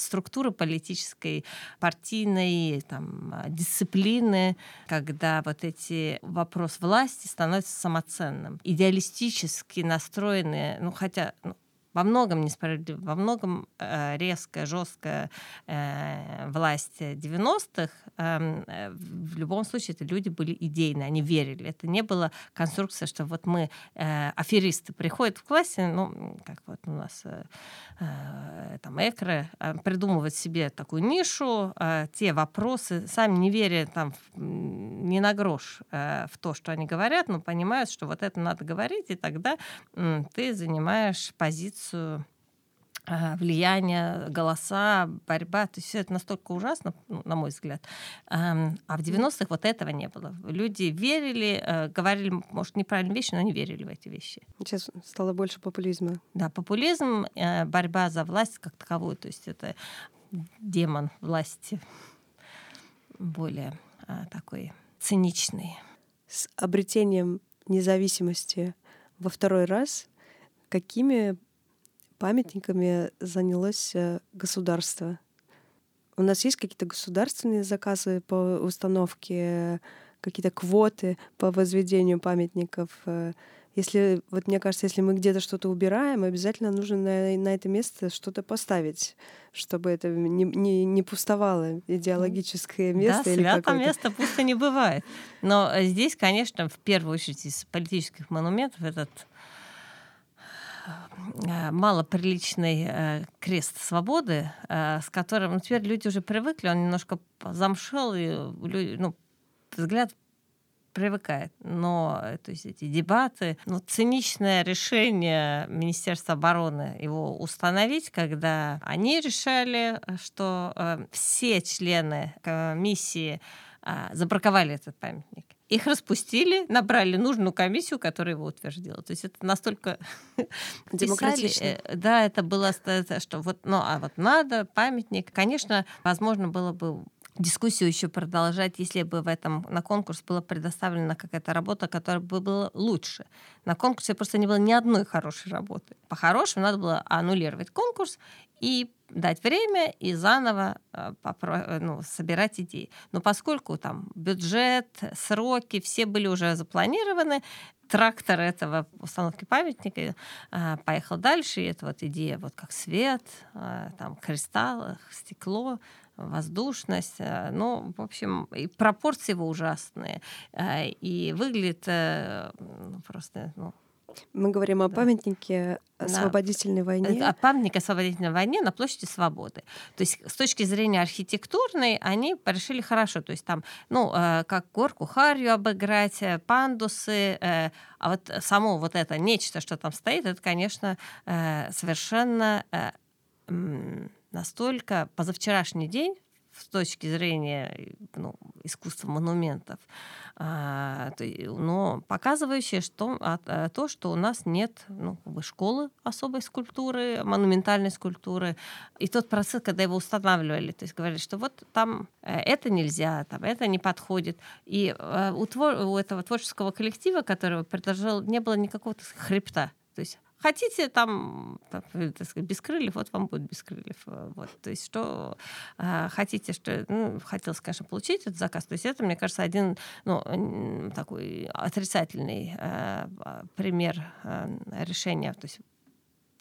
структуры политической, партийной, там, дисциплины, когда вот эти вопрос власти становятся самоценным. Идеалистически настроенные, ну хотя ну, во многом несправедливо, во многом э, резкая, жесткая э, власть 90-х, эм, э, в любом случае это люди были идейные, они верили. Это не было конструкция, что вот мы э, аферисты приходят в классе, ну, как вот у нас э, э, там экры, э, придумывают себе такую нишу, э, те вопросы, сами не веря там ни на грош э, в то, что они говорят, но понимают, что вот это надо говорить, и тогда э, ты занимаешь позицию позицию а, влияние, голоса, борьба. То есть все это настолько ужасно, ну, на мой взгляд. А в 90-х вот этого не было. Люди верили, э, говорили, может, неправильные вещи, но они верили в эти вещи. Сейчас стало больше популизма. Да, популизм, э, борьба за власть как таковую. То есть это демон власти более а, такой циничный. С обретением независимости во второй раз какими памятниками занялось э, государство. У нас есть какие-то государственные заказы по установке, какие-то квоты по возведению памятников. Э, если, вот мне кажется, если мы где-то что-то убираем, обязательно нужно на, на это место что-то поставить, чтобы это не, не, не пустовало идеологическое место. Да, или свято место пусто не бывает. Но э, здесь, конечно, в первую очередь из политических монументов этот малоприличный э, крест свободы, э, с которым ну, теперь люди уже привыкли, он немножко замшел, и ну, взгляд привыкает. Но то есть эти дебаты, ну, циничное решение Министерства обороны его установить, когда они решали, что э, все члены комиссии э, забраковали этот памятник. Их распустили, набрали нужную комиссию, которая его утвердила. То есть это настолько демократично. Писали, да, это было, что вот, ну, а вот надо памятник. Конечно, возможно было бы дискуссию еще продолжать, если бы в этом на конкурс была предоставлена какая-то работа, которая бы была лучше. На конкурсе просто не было ни одной хорошей работы. По-хорошему надо было аннулировать конкурс и дать время и заново э, ну, собирать идеи. Но поскольку там бюджет, сроки, все были уже запланированы, трактор этого установки памятника э, поехал дальше, и это вот идея вот как свет, э, там кристалл, стекло, воздушность. Ну, в общем, и пропорции его ужасные. И выглядит ну, просто... Ну, мы говорим о да. памятнике освободительной войне. О памятнике освободительной войне на площади Свободы. То есть с точки зрения архитектурной они решили хорошо. То есть там, ну, как горку Харью обыграть, пандусы. А вот само вот это нечто, что там стоит, это, конечно, совершенно настолько позавчерашний день с точки зрения ну, искусства монументов, а, но показывающее что, а, а, то, что у нас нет ну, школы особой скульптуры, монументальной скульптуры. И тот процесс, когда его устанавливали, то есть говорили, что вот там э, это нельзя, там это не подходит. И э, у, твор, у этого творческого коллектива, которого предложил, не было никакого хребта. То есть Хотите там, так сказать, без крыльев, вот вам будет без крыльев. Э, вот. То есть что э, хотите, что... Ну, хотелось, конечно, получить этот заказ. То есть это, мне кажется, один ну, такой отрицательный э, пример э, решения. То есть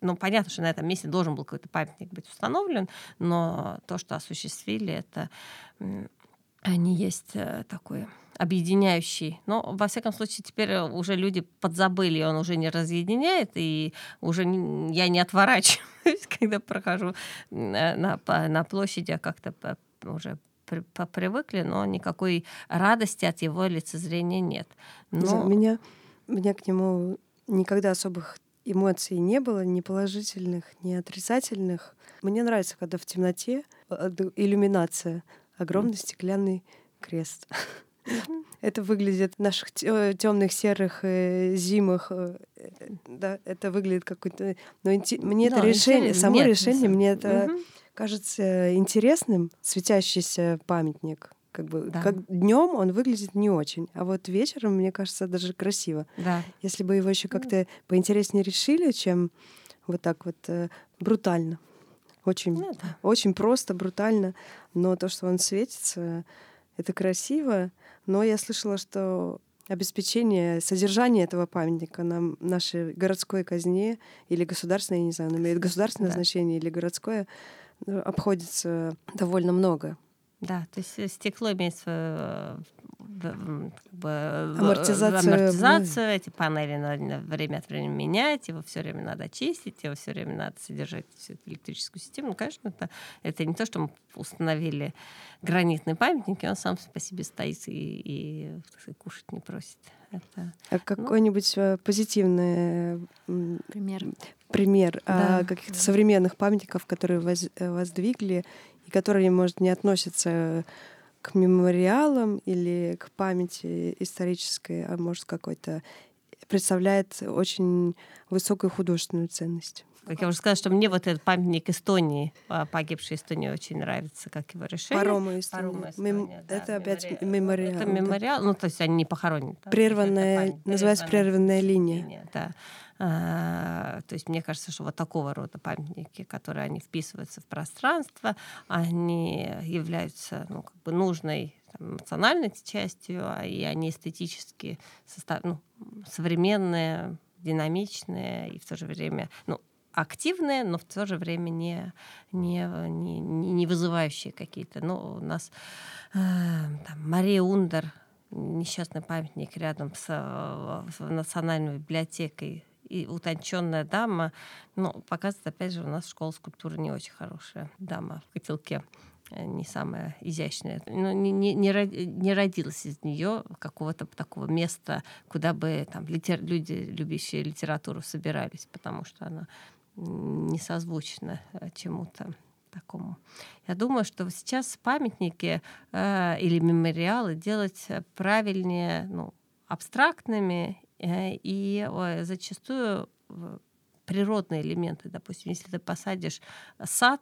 ну, понятно, что на этом месте должен был какой-то памятник быть установлен, но то, что осуществили, это они есть э, такое объединяющий. Но, во всяком случае, теперь уже люди подзабыли, он уже не разъединяет, и уже не, я не отворачиваюсь, когда прохожу на, на, на площади, а как-то уже привыкли, но никакой радости от его лицезрения нет. Но... у меня, у меня к нему никогда особых эмоций не было, ни положительных, ни отрицательных. Мне нравится, когда в темноте э, иллюминация, огромный стеклянный крест. Это выглядит в наших темных серых э, зимах, э, да, это выглядит какой-то. Но мне это решение, само решение, мне это кажется интересным, светящийся памятник. как бы Да. как днем он выглядит не очень, а вот вечером, мне кажется, даже красиво. Да. Если бы его еще как-то поинтереснее решили, чем вот так вот э, брутально. Очень, Ну да. очень просто, брутально. Но то, что он светится, это красиво. Но я слышала, что обеспечение содержания этого памятника на нашей городской казне или государственной, я не знаю, он имеет государственное Да. значение или городское, ну, обходится довольно много. Да, то есть э, стекло имеет свою э, как бы, Амортизацию, амортизацию, эти панели надо время от времени менять, его все время надо чистить, его все время надо содержать всю эту электрическую систему. Ну, конечно, это, это не то, что мы установили гранитный памятник, и он сам по себе стоит и, и, сказать, кушать не просит. Это А какой-нибудь э, позитивный Пример. пример а, Да, каких-то да. современных памятников, которые воз- э, воздвигли и которые, может, не относятся к мемориалам или к памяти исторической, а может какой-то представляет очень высокую художественную ценность. Как я уже сказала, что мне вот этот памятник Эстонии, а, погибшей Эстонии, очень нравится, как его решение. Парома Эстония. Парома Мем- Эстония, да, это опять мемори- мемориал. Это да. мемориал, ну, то есть они не похоронены. там, Прерванная- называется прерванная линия. Да. А, то есть мне кажется, что вот такого рода памятники, которые они вписываются в пространство, они являются ну, как бы нужной там, эмоциональной частью, а и они эстетически состав... ну, современные, динамичные и в то же время ну, активные, но в то же время не, не, не, не вызывающие какие-то. Ну, у нас э, там, Мария Ундер, несчастный памятник рядом с, э, с Национальной библиотекой, и утонченная дама, ну, показывает, опять же, у нас школа скульптуры не очень хорошая. Дама в котелке э, не самая изящная. Ну, не, не, не, ро- не родилась из нее какого-то такого места, куда бы там литер- люди, любящие литературу, собирались, потому что она не созвучна э, чему-то такому. Я думаю, что сейчас памятники э, или мемориалы делать э, правильнее, ну, абстрактными и э, зачастую э, природные элементы. Допустим, если ты посадишь сад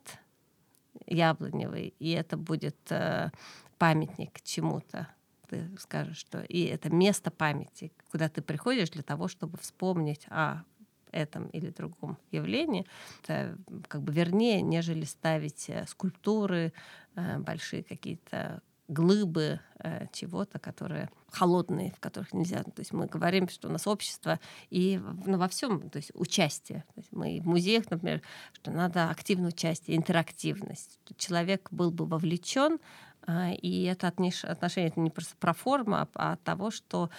яблоневый, и это будет э, памятник чему-то, ты скажешь, что и это место памяти, куда ты приходишь для того, чтобы вспомнить о этом или другом явлении, это как бы вернее, нежели ставить э, скульптуры, э, большие какие-то глыбы э, чего-то, которые холодные, в которых нельзя. То есть мы говорим, что у нас общество и ну, во всем, то есть участие. То есть мы в музеях, например, что надо активное участие, интерактивность. Человек был бы вовлечен, а, и это отношение это не просто про форму, а а от того, что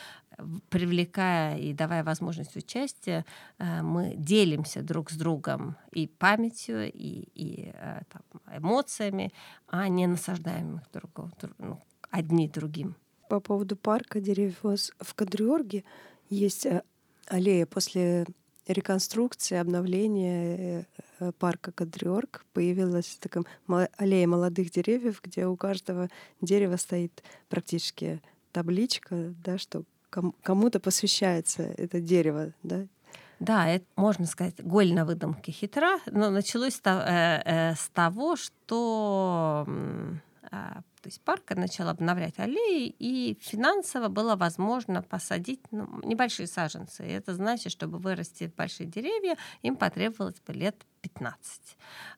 привлекая и давая возможность участия, э, мы делимся друг с другом и памятью, и, и э, там, эмоциями, а не насаждаем их друг, ну, одни другим. По поводу парка деревьев в Кадриорге есть э, аллея после реконструкции, обновления парка Кадриорг появилась такая аллея молодых деревьев, где у каждого дерева стоит практически табличка, да, что кому-то посвящается это дерево, да, Да, это, можно сказать, голь на выдумке хитра, но началось с э, э, того, что а, то есть парк начал обновлять аллеи, и финансово было возможно посадить ну, небольшие саженцы. И это значит, чтобы вырасти большие деревья, им потребовалось бы лет 15.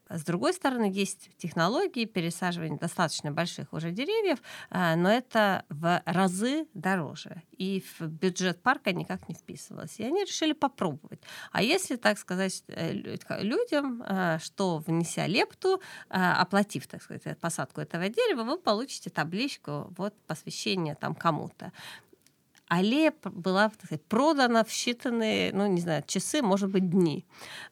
С другой стороны, есть технологии пересаживания достаточно больших уже деревьев, а, но это в разы дороже. И в бюджет парка никак не вписывалось. И они решили попробовать. А если, так сказать, э, лю- людям, а, что внеся лепту, а, оплатив, так сказать, посадку этого дерева, вы получите табличку вот посвящение там кому-то аллея была сказать, продана в считанные, ну, не знаю, часы, может быть, дни.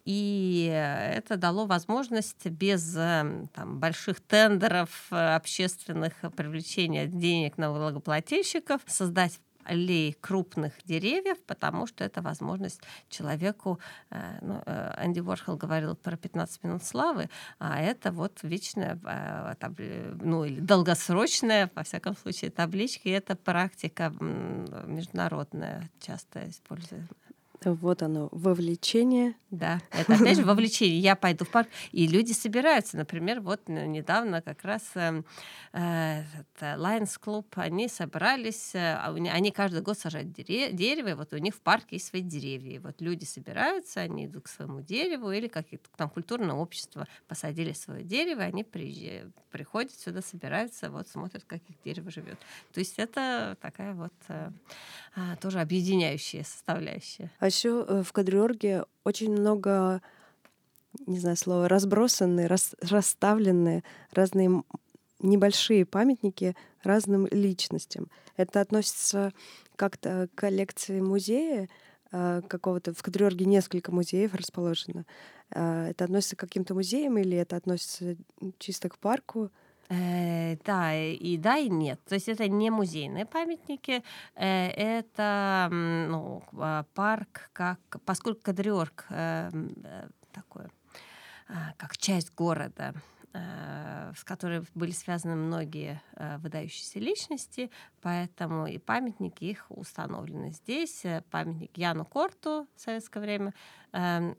И э, это дало возможность без э, там, больших тендеров э, общественных э, привлечения денег на налогоплательщиков создать аллеи крупных деревьев, потому что это возможность человеку, э, ну, э, Энди Уорхол говорил про 15 минут славы, а это вот вечная, э, ну или долгосрочная, во всяком случае, табличка, и это практика международная, часто используемая. Вот оно, вовлечение. Да, это опять же вовлечение. Я пойду в парк, и люди собираются. Например, вот недавно как раз э, э, Lions Club, они собрались, э, а они каждый год сажают дерево, и вот у них в парке есть свои деревья. И вот люди собираются, они идут к своему дереву, или какие-то там культурное общество посадили свое дерево, они приезжают, приходят сюда, собираются, вот смотрят, как их дерево живет. То есть это такая вот э, а, тоже объединяющая составляющая. А еще э, в Кадриорге очень много, не знаю слова, разбросанные, рас, расставленные разные небольшие памятники разным личностям. Это относится как-то к коллекции музея э, какого-то. В Кадриорге несколько музеев расположено. Э, это относится к каким-то музеям или это относится чисто к парку? Э, да, и да, и нет. То есть это не музейные памятники, э, это ну, а, парк, как, поскольку Кадриорг э, э, такой, э, как часть города, э, с которой были связаны многие э, выдающиеся личности, поэтому и памятники их установлены здесь. Памятник Яну Корту в советское время эм,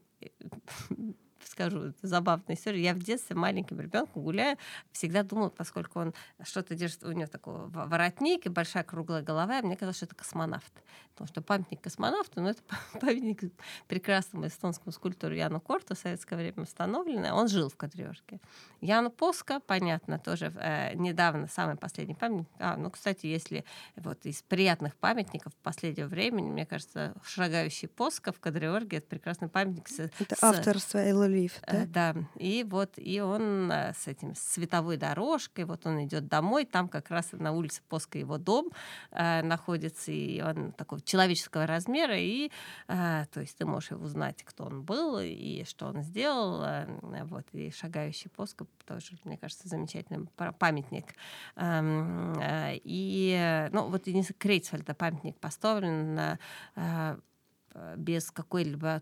скажу забавную историю. Я в детстве маленьким ребенком гуляя, всегда думала, поскольку он что-то держит, у него такой воротник и большая круглая голова, и мне казалось, что это космонавт. Потому что памятник космонавту, ну, это памятник прекрасному эстонскому скульптору Яну Корту в советское время установленный. Он жил в Кадрёжке. Яну Поска, понятно, тоже э, недавно самый последний памятник. А, ну, кстати, если вот из приятных памятников последнего времени, мне кажется, шагающий Поска в Кадрёрге это прекрасный памятник. С, это с, авторство Элла Лив, да? Э, да. И вот, и он э, с этим световой дорожкой, вот он идет домой, там как раз на улице Поска его дом э, находится, и он такого человеческого размера, и э, то есть ты можешь узнать, кто он был и что он сделал, э, вот, и шагающий Поска тоже, мне кажется, замечательный памятник. Эм, э, и, ну, вот Дениса Крейцфельда памятник поставлен э, без какой-либо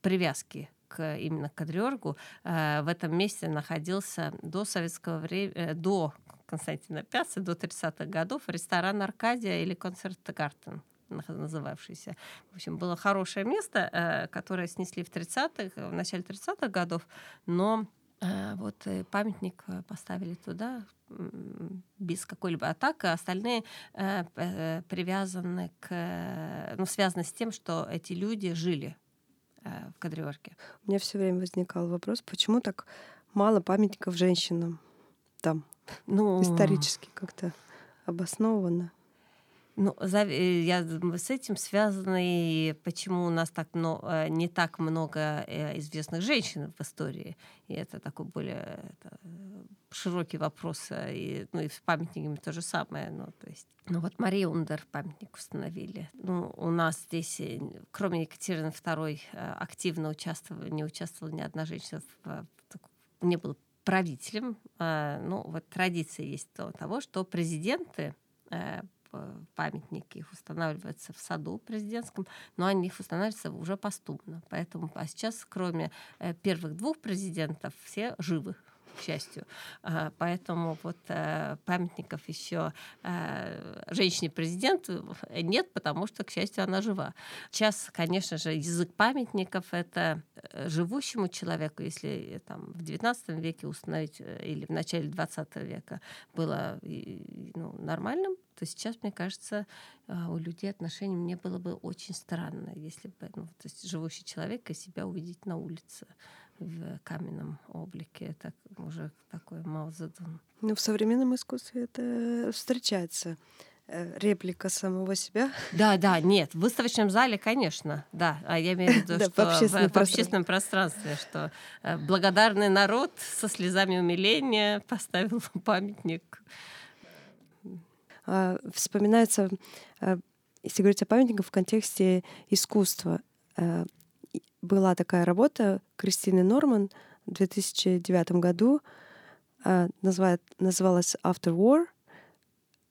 привязки к, именно к Кадрёргу, э, в этом месте находился до советского времени, э, до Константина Пяца, до 30-х годов ресторан «Аркадия» или «Концерт Гартен» называвшийся. В общем, было хорошее место, э, которое снесли в 30-х, в начале 30-х годов, но вот памятник поставили туда без какой-либо атаки, а остальные привязаны к, ну, связаны с тем, что эти люди жили в Кадриорге. У меня все время возникал вопрос, почему так мало памятников женщинам там? Ну, исторически как-то обоснованно. Ну, э, я, с этим связано и почему у нас так, но, э, не так много известных женщин в истории. И это такой более это, широкий вопрос. И, ну, и с памятниками то же самое. Ну, то есть, ну вот Мария Ундер памятник установили. Ну, у нас здесь, кроме Екатерины II, активно участвовала, не участвовала ни одна женщина, в, не было правителем. Ну, вот традиция есть того, что президенты памятники их устанавливаются в саду президентском, но они их устанавливаются уже поступно. Поэтому а сейчас, кроме э, первых двух президентов, все живы к счастью. А, поэтому вот э, памятников еще э, женщине-президенту нет, потому что, к счастью, она жива. Сейчас, конечно же, язык памятников — это живущему человеку, если там, в XIX веке установить или в начале XX века было ну, нормальным, то сейчас, мне кажется, а, у людей отношение мне было бы очень странно, если бы ну, то есть живущий человек и себя увидеть на улице в каменном облике. Это уже такой Маузедун. Ну, в современном искусстве это встречается э, реплика самого себя. Да, да, нет, в выставочном зале, конечно, да. А я имею в виду, что в общественном пространстве, что э, благодарный народ со слезами умиления поставил памятник вспоминается, а, если говорить о памятниках в контексте искусства. А, была такая работа Кристины Норман в 2009 году, называлась After War.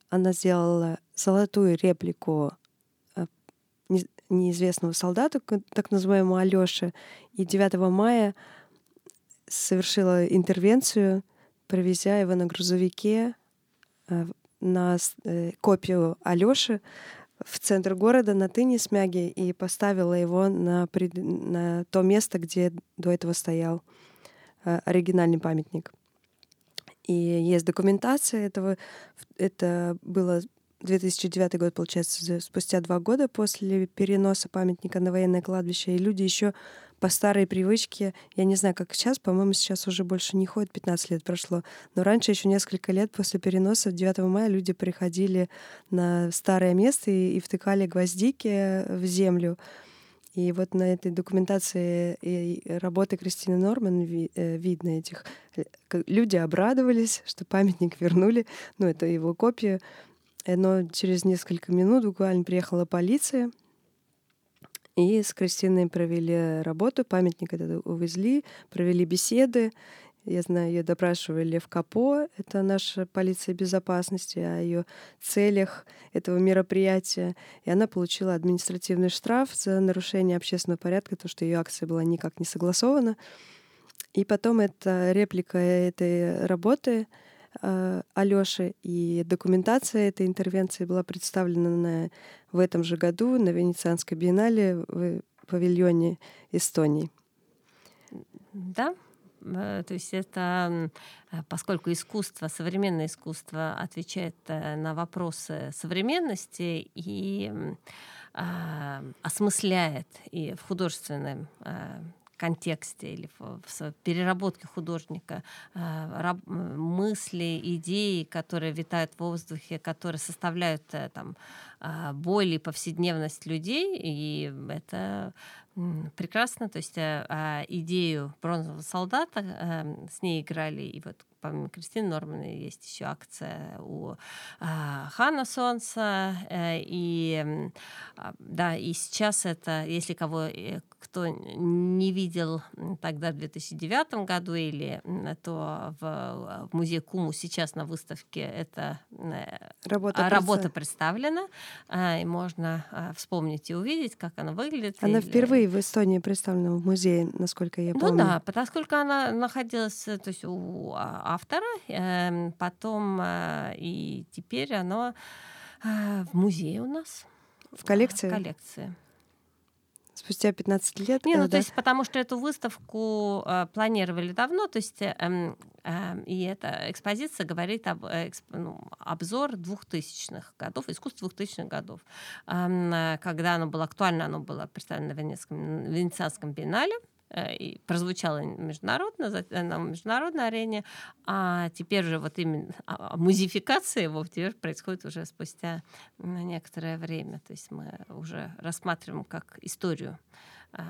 Она сделала золотую реплику неизвестного солдата, так называемого Алёши, и 9 мая совершила интервенцию, провезя его на грузовике на э, копию Алёши в центр города на тыне смяги и поставила его на, пред... на то место, где до этого стоял э, оригинальный памятник. И есть документация этого. Это было 2009 год, получается, спустя два года после переноса памятника на военное кладбище, и люди еще по старой привычке, я не знаю, как сейчас, по-моему, сейчас уже больше не ходит, 15 лет прошло, но раньше еще несколько лет после переноса 9 мая люди приходили на старое место и, и втыкали гвоздики в землю. И вот на этой документации и работы Кристины Норман ви, э, видно этих. Э, люди обрадовались, что памятник вернули. Ну, это его копия. Но через несколько минут буквально приехала полиция, и с Кристиной провели работу, памятник этот увезли, провели беседы. Я знаю, ее допрашивали в КАПО, это наша полиция безопасности, о ее целях этого мероприятия. И она получила административный штраф за нарушение общественного порядка, то, что ее акция была никак не согласована. И потом эта реплика этой работы Алёши и документация этой интервенции была представлена на, в этом же году на Венецианской биеннале в павильоне Эстонии. Да, Э, то есть это, э, поскольку искусство, современное искусство отвечает э, на вопросы современности и а, осмысляет и в художественном контексте или в, переработке художника э, мысли, идеи, которые витают в воздухе, которые составляют э, там э, боль и повседневность людей, и это прекрасно. То есть э, э, идею бронзового солдата э, с ней играли и вот помимо Кристины Нормана есть еще акция у э, Хана Солнца. Э, и э, да, и сейчас это, если кого э, кто не видел тогда в 2009 году или то в, в музее Куму сейчас на выставке эта э, работа, работа представлена, э, и можно э, вспомнить и увидеть, как она выглядит. Она или... впервые в Эстонии представлена в музее, насколько я помню. Ну да, поскольку она находилась то есть у а, автора, эм, потом э, и теперь оно э, в музее у нас. В коллекции? В коллекции. Спустя 15 лет? Не, ну да? то есть потому что эту выставку э, планировали давно, то есть э, э, и эта экспозиция говорит об э, эксп, ну, обзор двухтысячных годов, искусство двухтысячных годов. Э, когда оно было актуально, оно было представлено на Венецианском, Венецианском биеннале, Э, и прозвучало международно, на международной арене, а теперь же вот именно а, а, музификация его теперь происходит уже спустя некоторое время. То есть мы уже рассматриваем как историю. А,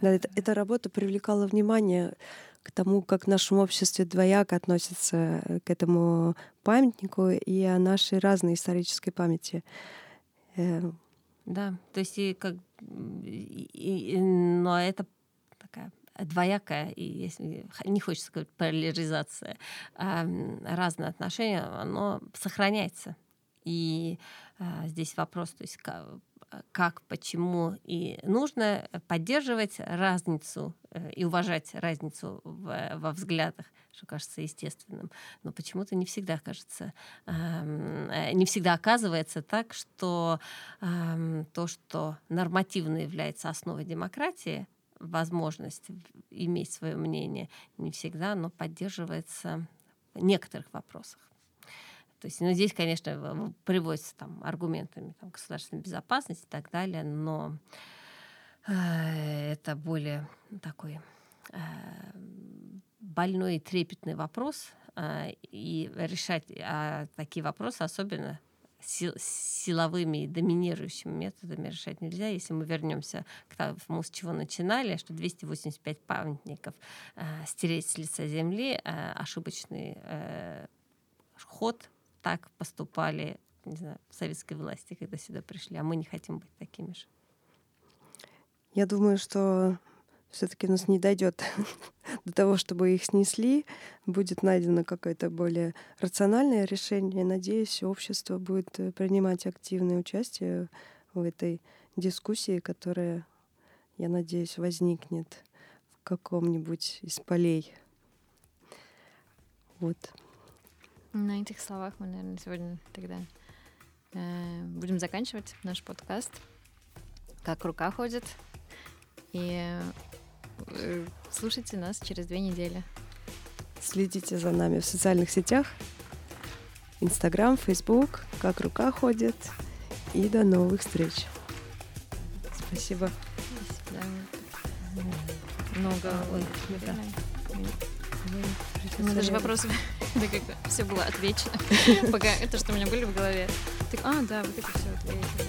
да, это, эта работа привлекала внимание к тому, как в нашем обществе двояко относятся к этому памятнику и о нашей разной исторической памяти. Э, да, то есть и как и, и, но это такая двоякая, и не хочется сказать поляризация, разные отношения, оно сохраняется. И а, здесь вопрос, то есть как, почему, и нужно поддерживать разницу э, и уважать разницу в, во взглядах, что кажется естественным. Но почему-то не всегда кажется, э, не всегда оказывается так, что то, что нормативно является основой демократии, возможность иметь свое мнение не всегда, но поддерживается в некоторых вопросах. То есть, ну, здесь, конечно, приводятся там аргументами там, государственной безопасности и так далее, но э, это более такой э, больной и трепетный вопрос, э, и решать э, такие вопросы, особенно силовыми и доминирующими методами решать нельзя. Если мы вернемся к тому, с чего начинали, что 285 памятников э, стереть с лица земли, э, ошибочный э, ход, так поступали не знаю, советской власти, когда сюда пришли, а мы не хотим быть такими же. Я думаю, что все-таки нас не дойдет до того, чтобы их снесли, будет найдено какое-то более рациональное решение. Надеюсь, общество будет э, принимать активное участие в этой дискуссии, которая, я надеюсь, возникнет в каком-нибудь из полей. Вот. На этих словах мы, наверное, сегодня тогда Э, будем заканчивать наш подкаст. Как рука ходит. И слушайте нас через две недели. Следите за нами в социальных сетях. Инстаграм, Фейсбук, как рука ходит. И до новых встреч. Спасибо. До свидания. Много. Сейчас У меня даже вопросы, да как все было отвечено, пока это, что у меня были в голове. Так, а, да, вот это все ответили.